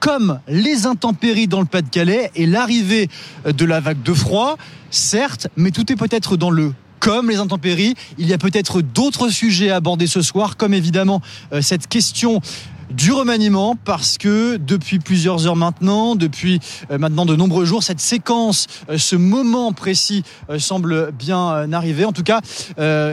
comme les intempéries dans le Pas-de-Calais et l'arrivée de la vague de froid, certes, mais tout est peut-être dans le comme les intempéries. Il y a peut-être d'autres sujets à aborder ce soir, comme évidemment euh, cette question du remaniement parce que depuis plusieurs heures maintenant, depuis euh, maintenant de nombreux jours, cette séquence, euh, ce moment précis euh, semble bien arriver. En tout cas,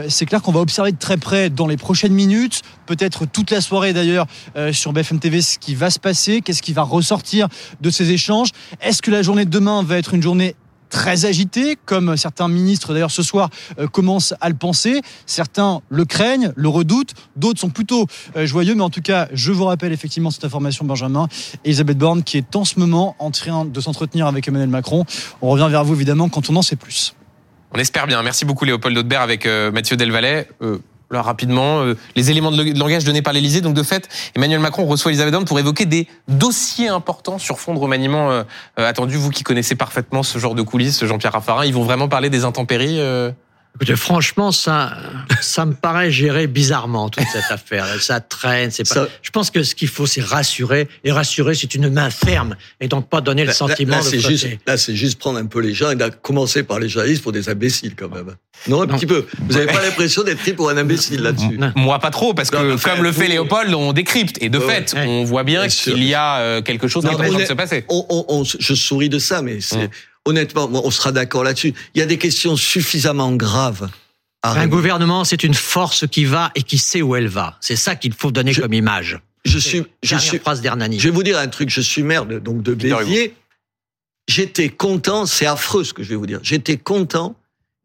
c'est clair qu'on va observer de très près dans les prochaines minutes, peut-être toute la soirée d'ailleurs sur BFM TV, ce qui va se passer, qu'est-ce qui va ressortir de ces échanges. Est-ce que la journée de demain va être une journée très agité, comme certains ministres d'ailleurs ce soir euh, commencent à le penser. Certains le craignent, le redoutent, d'autres sont plutôt euh, joyeux. Mais en tout cas, je vous rappelle effectivement cette information, Benjamin. Elisabeth Borne qui est en ce moment en train de s'entretenir avec Emmanuel Macron. On revient vers vous évidemment quand on en sait plus. On espère bien. Merci beaucoup Léopold Audebert avec euh, Mathieu Delvalet là, rapidement, euh, les éléments de langage donnés par l'Élysée. Donc, de fait, Emmanuel Macron reçoit Elisabeth Borne pour évoquer des dossiers importants sur fond de remaniement euh, euh, attendu. Vous qui connaissez parfaitement ce genre de coulisses, Jean-Pierre Raffarin, ils vont vraiment parler des intempéries Écoutez, franchement, ça, ça me paraît gérer bizarrement toute cette affaire. Ça traîne. C'est pas. Je pense que ce qu'il faut, c'est rassurer. Et rassurer, c'est une main ferme, et donc pas donner le sentiment là, là, de. Juste, là, c'est juste prendre un peu les gens et commencer par les journalistes pour des imbéciles quand même. Non, un petit peu. Vous n'avez pas l'impression d'être pris pour un imbécile là-dessus? Moi, pas trop, parce que comme le fait Léopold, on décrypte. Et de fait, on voit bien qu'il y a euh, quelque chose qui est en train de se passer. On, on, je souris de ça, mais c'est. Honnêtement, on sera d'accord là-dessus. Il y a des questions suffisamment graves. Un gouvernement, c'est une force qui va et qui sait où elle va. C'est ça qu'il faut donner comme image. Je suis, je suis, phrase d'Hernani. Je vais vous dire un truc. Je suis maire de, donc de Béziers. J'étais content. C'est affreux ce que je vais vous dire. J'étais content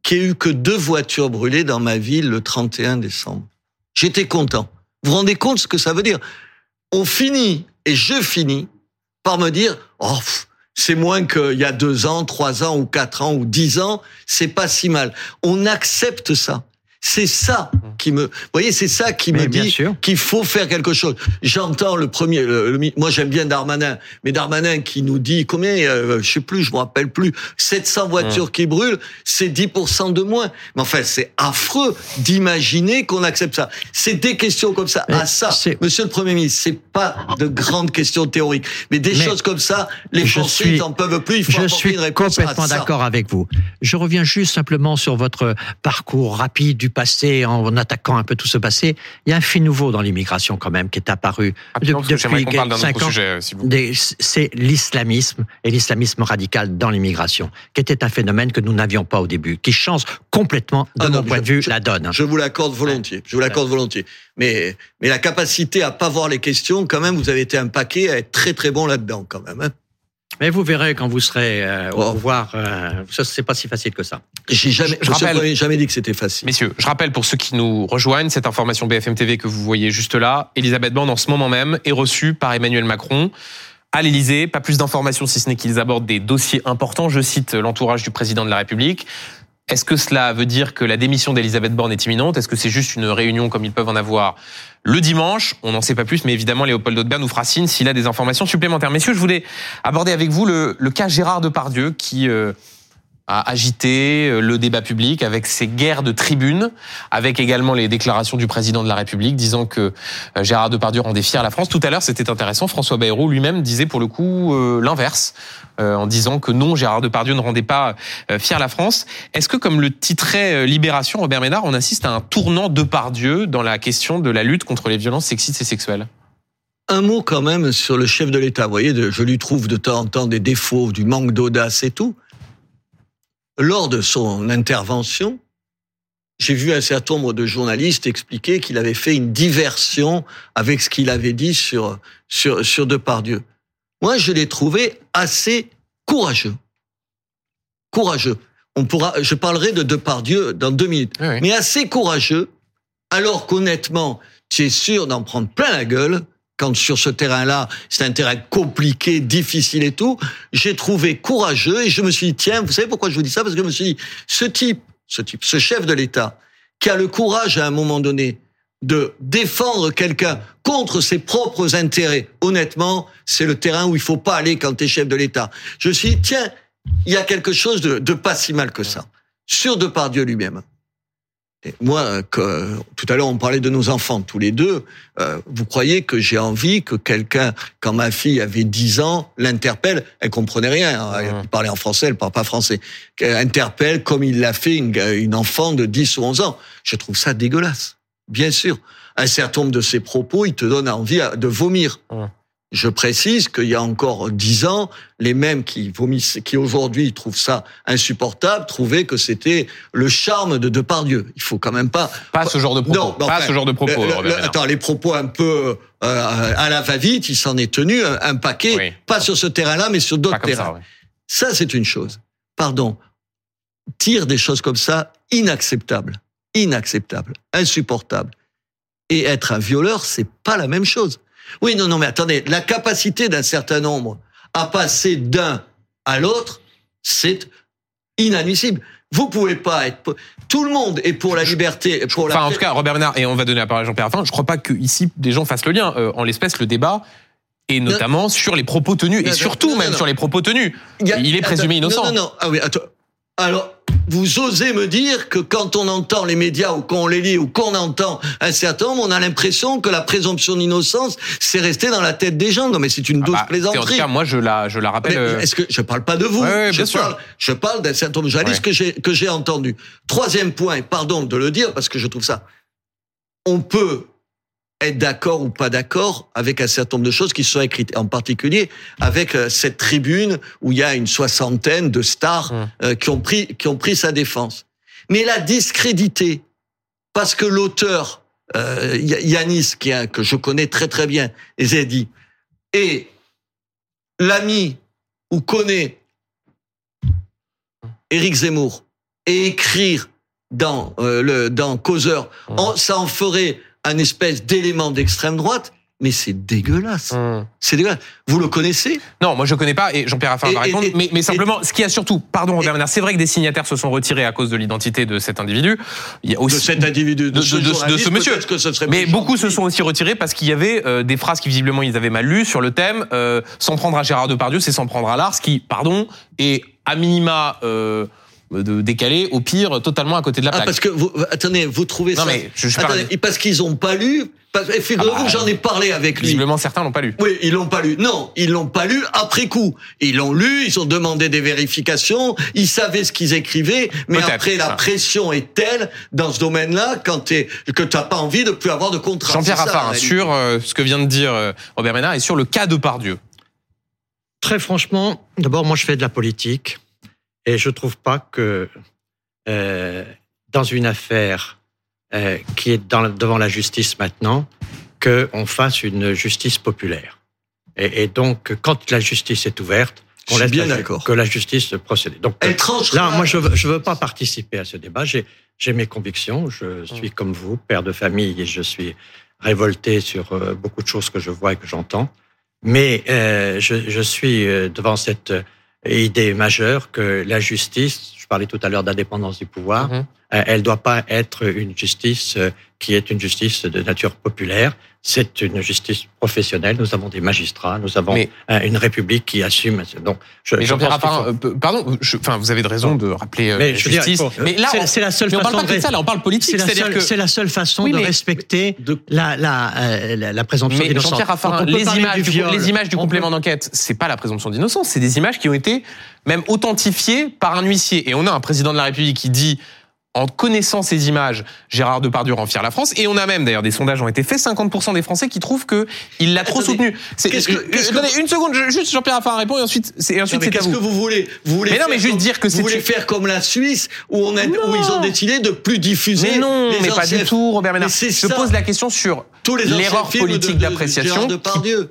qu'il y ait eu que deux voitures brûlées dans ma ville le 31 décembre. J'étais content. Vous vous rendez compte ce que ça veut dire? On finit et je finis par me dire oh c'est moins qu'il y a deux ans, trois ans ou quatre ans ou dix ans, c'est pas si mal. On accepte ça. C'est ça qui me, vous voyez, c'est ça qui Mais me dit qu'il faut faire quelque chose. J'entends le premier, le- le moi j'aime bien Darmanin, mais Darmanin qui nous dit combien, euh, je sais plus, je me rappelle plus, 700 voitures qui brûlent, c'est 10% de moins. Mais enfin, c'est affreux d'imaginer qu'on accepte ça. C'est des questions comme ça. Mais Ah ça, Monsieur le Premier ministre, c'est pas de grandes questions théoriques, mais des Mais choses comme ça, les Français n'en peuvent plus. Il faut Je suis une réponse à complètement d'accord avec vous. Je reviens juste simplement sur votre parcours rapide du passé en attaquant un peu tout ce passé. Il y a un fait nouveau dans l'immigration quand même qui est apparu parle cinq autre ans. sujet, euh, C'est l'islamisme et l'islamisme radical dans l'immigration, qui était un phénomène que nous n'avions pas au début, qui change complètement, de Ah non, mon point je- de vue, je- la donne. Je vous l'accorde volontiers. Je vous l'accorde volontiers. Mais, mais la capacité à pas voir les questions, quand même, vous avez été un paquet à être très très bon là-dedans, quand même. hein. Mais vous verrez quand vous serez euh, au Oh. pouvoir, euh, ça c'est pas si facile que ça. J'ai jamais, Je rappelle- Premier, jamais dit que c'était facile. Messieurs, je rappelle pour ceux qui nous rejoignent, cette information BFM TV que vous voyez juste là, Elisabeth Borne en ce moment même est reçue par Emmanuel Macron à l'Élysée. Pas plus d'informations si ce n'est qu'ils abordent des dossiers importants. Je cite l'entourage du président de la République. Est-ce que cela veut dire que la démission d'Elisabeth Borne est imminente? Est-ce que c'est juste une réunion comme ils peuvent en avoir le dimanche? On n'en sait pas plus, mais évidemment, Léopold Audebert nous fera signe s'il a des informations supplémentaires. Messieurs, je voulais aborder avec vous le, le cas Gérard Depardieu qui euh, a agité euh, le débat public avec ses guerres de tribunes, avec également les déclarations du président de la République disant que euh, Gérard Depardieu rendait fier la France. Tout à l'heure, c'était intéressant, François Bayrou lui-même disait pour le coup euh, l'inverse, en disant que non, Gérard Depardieu ne rendait pas fier la France. Est-ce que, comme le titrait Libération, Robert Ménard, on assiste à un tournant Depardieu dans la question de la lutte contre les violences sexistes et sexuelles? Un mot quand même sur le chef de l'État. Vous voyez, je lui trouve de temps en temps des défauts, du manque d'audace et tout. Lors de son intervention, j'ai vu un certain nombre de journalistes expliquer qu'il avait fait une diversion avec ce qu'il avait dit sur, sur, sur Depardieu. Moi, je l'ai trouvé assez courageux. Courageux. On pourra, je parlerai de Depardieu dans deux minutes. Oui. Mais assez courageux, alors qu'honnêtement, tu es sûr d'en prendre plein la gueule, quand sur ce terrain-là, c'est un terrain compliqué, difficile et tout, j'ai trouvé courageux et je me suis dit, tiens, vous savez pourquoi je vous dis ça? Parce que je me suis dit, ce type, ce type, ce chef de l'État, qui a le courage à un moment donné de défendre quelqu'un contre ses propres intérêts, honnêtement, c'est le terrain où il faut pas aller quand tu es chef de l'État. Je me suis dit, tiens, il y a quelque chose de, de pas si mal que ça. Sur Depardieu lui-même. Moi, que, tout à l'heure, on parlait de nos enfants, tous les deux. Euh, vous croyez que j'ai envie que quelqu'un, quand ma fille avait 10 ans, l'interpelle? Elle comprenait rien. Elle parlait en français, elle parle pas français. Interpelle comme il l'a fait une, une enfant de 10 ou 11 ans. Je trouve ça dégueulasse. Bien sûr. Un certain nombre de ses propos, il te donne envie de vomir. Mhm. Je précise qu'il y a encore dix ans, les mêmes qui vomissent, qui aujourd'hui trouvent ça insupportable, trouvaient que c'était le charme de Depardieu. Il faut quand même pas. Pas ce genre de propos. Non, pas enfin, ce genre de propos, le- le- attends, les propos un peu euh, à la va-vite, il s'en est tenu un, un paquet, Oui. pas sur ce terrain-là, mais sur d'autres terrains. ça, ouais. Ça, c'est une chose. Pardon. Tire des choses comme ça, inacceptables. Inacceptables. Insupportables. Et être un violeur, c'est pas la même chose. Oui, non, non, mais attendez, la capacité d'un certain nombre à passer d'un à l'autre, c'est inadmissible. Vous pouvez pas être. Tout le monde est pour la liberté, pour la. Enfin, en tout cas, Robert Ménard, et on va donner la parole à Jean-Pierre Raffarin, je crois pas que ici des gens fassent le lien. Euh, en l'espèce, le débat et notamment sur les propos tenus, Non, et surtout non, même sur les propos tenus. Il y a- Il est présumé Attends, innocent. Non, non, non. Ah oui, attends. Alors, vous osez me dire que quand on entend les médias ou qu'on les lit ou qu'on entend un certain nombre, on a l'impression que la présomption d'innocence, c'est resté dans la tête des gens. Non, mais c'est une Ah douce bah, plaisanterie. en tout cas, moi, je la, je la rappelle. Euh, Est-ce que je parle pas de vous Ouais, ouais, Je bien sûr. parle, je parle d'un certain nombre de journalistes Ouais. que j'ai que j'ai entendu. Troisième point, pardon de le dire parce que je trouve ça. On peut être d'accord ou pas d'accord avec un certain nombre de choses qui sont écrites, en particulier avec euh, cette tribune où il y a une soixantaine de stars Hum. euh, qui ont pris qui ont pris sa défense. Mais la discréditer parce que l'auteur euh, Yanis, qui est un- que je connais très très bien, les a dit, et l'ami ou connaît Éric Zemmour et écrire dans euh, le dans Causeur, Hum. ça en ferait un espèce d'élément d'extrême droite. mais c'est dégueulasse. Hum. C'est dégueulasse. Vous le connaissez Non, moi je connais pas et Jean-Pierre Raffarin va répondre. et- mais, mais et- simplement, ce qui a surtout, pardon Robert Ménard, c'est vrai que des signataires se sont retirés à cause de l'identité de cet individu. Il y a de cet individu, de, de- ce de- de ce journaliste, monsieur. que ce Mais beaucoup se sont aussi retirés parce qu'il y avait euh, des phrases qui visiblement ils avaient mal lues sur le thème. Euh, s'en prendre à Gérard Depardieu, c'est s'en prendre à Lars, qui, pardon, est à minima euh, de décalé, au pire totalement à côté de la Ah, plaque. parce que vous, attendez, vous trouvez Non, ça mais je- Attendez, et parce qu'ils ont pas lu. Figurez-vous Ah bah, que j'en ai parlé avec lui. Visiblement certains l'ont pas lu. Oui, ils l'ont pas lu. Non, ils l'ont pas lu après coup. Ils l'ont lu, ils ont demandé des vérifications, ils savaient ce qu'ils écrivaient, mais après la ça. pression est telle dans ce domaine-là quand t'es que t'as pas envie de plus avoir de contrat. Jean-Pierre Raffarin, sur euh, ce que vient de dire euh, Robert Ménard et sur le cas de Pardieu. Très franchement, d'abord, moi, je fais de la politique et je trouve pas que euh, dans une affaire euh, qui est dans, devant la justice maintenant, qu'on fasse une justice populaire. Et, et donc, quand la justice est ouverte, Je on suis laisse bien la- d'accord. que la justice procède. Donc, Elle tranchera. Là, moi, je veux, je veux pas participer à ce débat. J'ai, j'ai mes convictions. Je suis comme vous, père de famille, et je suis révolté sur euh, beaucoup de choses que je vois et que j'entends. Mais euh, je, je suis euh, devant cette euh, idée majeure que la justice, je parlais tout à l'heure d'indépendance du pouvoir, Mhm. euh, elle doit pas être une justice euh, qui est une justice de nature populaire. C'est une justice professionnelle. Nous avons des magistrats, nous avons Mais- une république qui assume. Donc, je, Mais je Jean-Pierre faut- Raffarin, euh, pardon, je- enfin vous avez de raison de rappeler euh, Mais la dire, justice. faut- mais là, c'est- la seule mais on parle pas de ça, là, on parle politique, C'est la, que c'est la seule façon Oui, de respecter De- la, la, euh, la, la présomption Mais d'innocence. Jean-Pierre Raffarin, les images, du, les images du on complément peut- d'enquête, c'est pas la présomption d'innocence, c'est des images qui ont été même authentifiées par un huissier. Et on a un président de la République qui dit, en connaissant ces images, Gérard Depardieu rend fier la France. Et on a même, d'ailleurs, des sondages ont été faits, 50% des Français qui trouvent que il l'a trop soutenu. C'est- que- attendez, une seconde, je- juste Jean-Pierre Raffarin répond et ensuite, c'est, ensuite c'est à qu'est-ce que vous. vous voulez? Vous voulez Mais non, faire mais juste comme- dire que vous voulez faire comme la Suisse où on a, où ils ont décidé de plus diffuser. Mais non, les mais pas du tout, Robert Ménard. Je pose la question sur l'erreur politique d'appréciation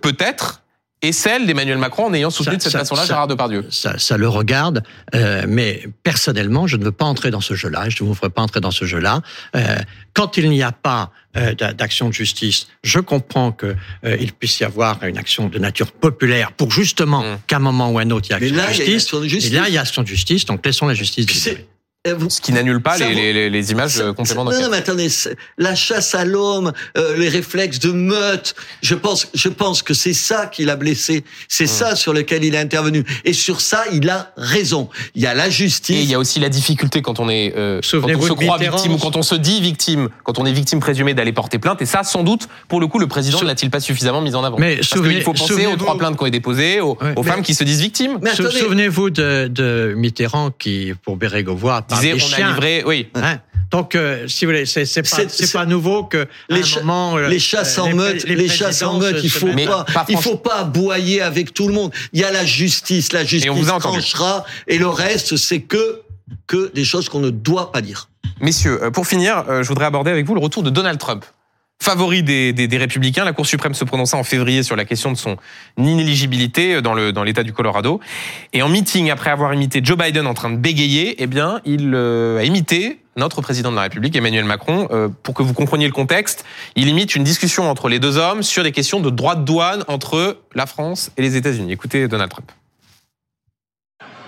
peut-être, est celle d'Emmanuel Macron en ayant soutenu Ça- de cette façon-là Gérard Depardieu. ça, ça le regarde, euh, mais personnellement, je ne veux pas entrer dans ce jeu-là. Je ne vous ferai pas entrer dans ce jeu-là. Euh, quand il n'y a pas euh, d'a- d'action de justice, je comprends que euh, il puisse y avoir une action de nature populaire pour justement Mm. qu'à un moment ou à un autre, il y a Mais action là, de y a justice. action de justice. Et là, il y a action de justice. Donc laissons la justice. Vous- Ce qui n'annule pas les, vaut- les, les- les images Ça- euh, complément ça- d'enquête. Non, non, mais attendez, la chasse à l'homme, euh, les réflexes de meute, je pense, je pense que c'est ça qui l'a blessé. C'est Hmm. ça sur lequel il est intervenu. Et sur ça, il a raison. Il y a la Et justice. il y a aussi la difficulté quand on est euh, quand on se croit Mitterrand. victime ou quand on se dit victime, quand on est victime présumée d'aller porter plainte. Et ça, sans doute, pour le coup, le président ne l'a-t-il pas suffisamment mis en avant Mais Parce souvenez- qu'il faut penser aux trois plaintes qui ont été déposées, aux, Ouais. aux Mais- femmes qui se disent victimes. Mais Sou- attendez, Souvenez-vous de, de Mitterrand qui, pour Bérégovoy, parle Disait, des on a chiens. livré, oui. Hein? Donc, euh, si vous voulez, c'est c'est pas, C'est- c'est c'est- pas nouveau que les, cha- moment, euh, les chasses en les- meute, les, les chasses en présidents meute, se- il faut pas, pas il franchement. faut pas aboyer avec tout le monde. Il y a la justice, la justice vous a entendu. tranchera, et le reste, c'est que que des choses qu'on ne doit pas dire. Messieurs, euh, pour finir, euh, je voudrais aborder avec vous le retour de Donald Trump. Favori des, républicains, la Cour suprême se prononça en février sur la question de son inéligibilité dans le dans l'État du Colorado. Et en meeting, après avoir imité Joe Biden en train de bégayer, eh bien, il euh, a imité notre président de la République, Emmanuel Macron. Euh, pour que vous compreniez le contexte, il imite une discussion entre les deux hommes sur des questions de droit de douane entre la France et les États-Unis. Écoutez Donald Trump.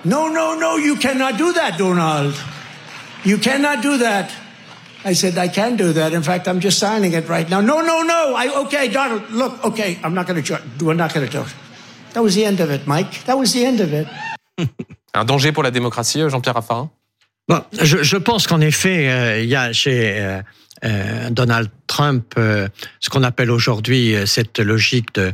No, no, no, you cannot do that, Donald. You cannot do that. I said, I can do that. In fact, I'm just signing it right now. No, no, no. I, okay, Donald, look, okay, I'm not going to, we're not going to do it. That was the end of it, Mike. That was the end of it. Un danger pour la démocratie, euh, Jean-Pierre Raffarin? Bon, je, je pense qu'en effet, euh, il y a chez euh, euh, Donald Trump euh, ce qu'on appelle aujourd'hui euh, cette logique de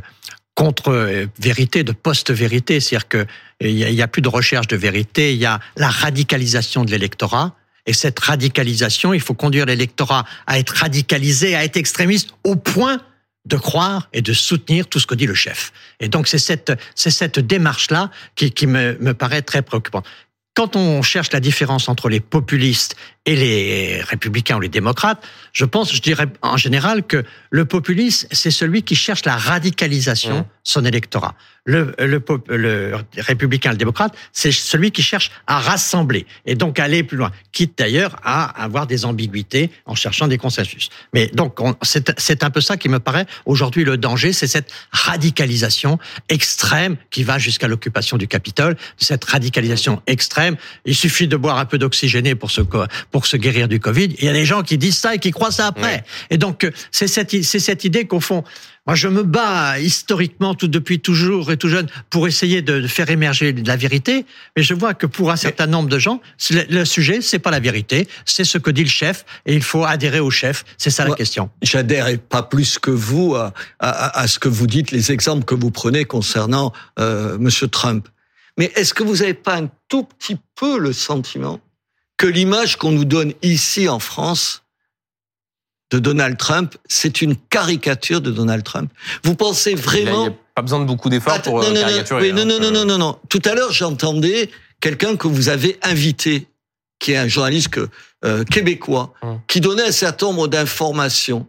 contre-vérité, de post-vérité, c'est-à-dire que il y, a- il y a plus de recherche de vérité, il y a la radicalisation de l'électorat. Et cette radicalisation, il faut conduire l'électorat à être radicalisé, à être extrémiste, au point de croire et de soutenir tout ce que dit le chef. Et donc c'est cette c'est cette démarche là qui, qui me, me paraît très préoccupante. Quand on cherche la différence entre les populistes et les républicains ou les démocrates, je pense, je dirais en général que le populisme, c'est celui qui cherche la radicalisation de son électorat. Le, le, le républicain, le démocrate, c'est celui qui cherche à rassembler et donc aller plus loin, quitte d'ailleurs à avoir des ambiguïtés en cherchant des consensus. Mais donc, c'est un peu ça qui me paraît aujourd'hui le danger, c'est cette radicalisation extrême qui va jusqu'à l'occupation du Capitole, cette radicalisation extrême. Il suffit de boire un peu d'oxygéné pour se pour se guérir du Covid. Il y a des gens qui disent ça et qui croient ça après. Et donc, c'est cette, c'est cette idée qu'au fond, moi, je me bats historiquement tout depuis toujours et tout jeune pour essayer de faire émerger la vérité, mais je vois que pour un certain nombre de gens, le sujet c'est pas la vérité, c'est ce que dit le chef et il faut adhérer au chef. C'est ça la question. J'adhère pas plus que vous à, à, à, ce que vous dites, les exemples que vous prenez concernant euh, Monsieur Trump. Mais est-ce que vous n'avez pas un tout petit peu le sentiment que l'image qu'on nous donne ici en France de Donald Trump, c'est une caricature de Donald Trump. Vous pensez vraiment Il n'y a pas besoin de beaucoup d'efforts pour non, non, caricaturer. Non, non, non, non, non, non. Tout à l'heure, j'entendais quelqu'un que vous avez invité, qui est un journaliste que, euh, québécois, Hum. qui donnait un certain nombre d'informations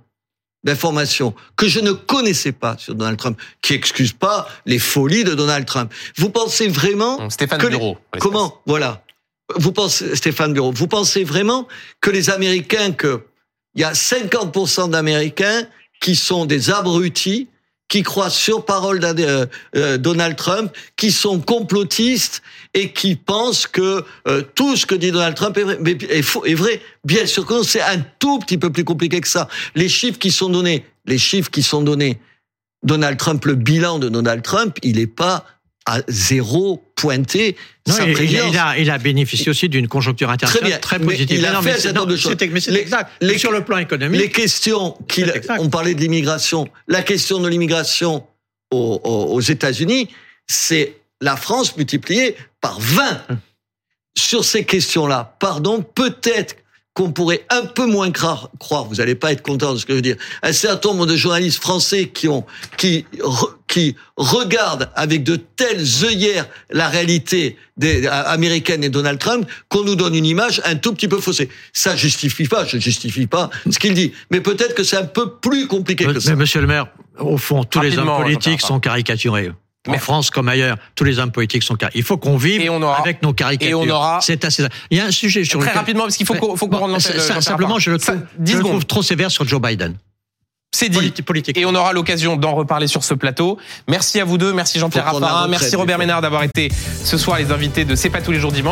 d'informations que je ne connaissais pas sur Donald Trump, qui excuse pas les folies de Donald Trump. Vous pensez vraiment Hum, Stéphane que Bureau. Comment Voilà. Vous pensez, Stéphane Bureau, vous pensez vraiment que les Américains, que il y a 50% d'Américains qui sont des abrutis, qui croient sur parole d'Ad- euh, euh, Donald Trump, qui sont complotistes et qui pensent que euh, tout ce que dit Donald Trump est vrai. Est, faux, est vrai. Bien sûr que c'est un tout petit peu plus compliqué que ça. Les chiffres qui sont donnés, les chiffres qui sont donnés, Donald Trump, le bilan de Donald Trump, il n'est pas à zéro pointé. Non, sa il, il a, présidence. il, a, il a bénéficié aussi d'une conjoncture internationale bien. très Mais positive. il a non, fait mais certain nombre non, de choses. mais c'est exact. les- sur le plan économique, Les questions qu'il, on parlait de l'immigration, la question de l'immigration aux États-Unis, c'est la France multipliée par 20. Hum. Sur ces questions-là, pardon, peut-être qu'on pourrait un peu moins croire, croire, vous n'allez pas être content de ce que je veux dire, un certain nombre de journalistes français qui ont, qui, re- qui regardent avec de telles œillères la réalité des, américaine et Donald Trump, qu'on nous donne une image un tout petit peu faussée. Ça justifie pas, je justifie pas ce qu'il dit. Mais peut-être que c'est un peu plus compliqué que ça. Mais monsieur le maire, au fond, tous les hommes politiques sont caricaturés. En Mais- France comme ailleurs, tous les hommes politiques sont caricaturés. Il faut qu'on vive Et on aura- avec nos caricatures. et on aura- C'est assez. Il y a un sujet sur Très lequel- rapidement, parce qu'il faut qu'on faut qu'on rende l'antenne, Simplement, je le trouve, 10 je le secondes. trouve trop sévère sur Joe Biden. C'est dit. Politi- politique. Et on aura l'occasion d'en reparler sur ce plateau. Merci à vous deux. Merci Jean-Pierre Raffarin. Merci Robert. Ménard d'avoir été ce soir les invités de C'est pas tous les jours dimanche.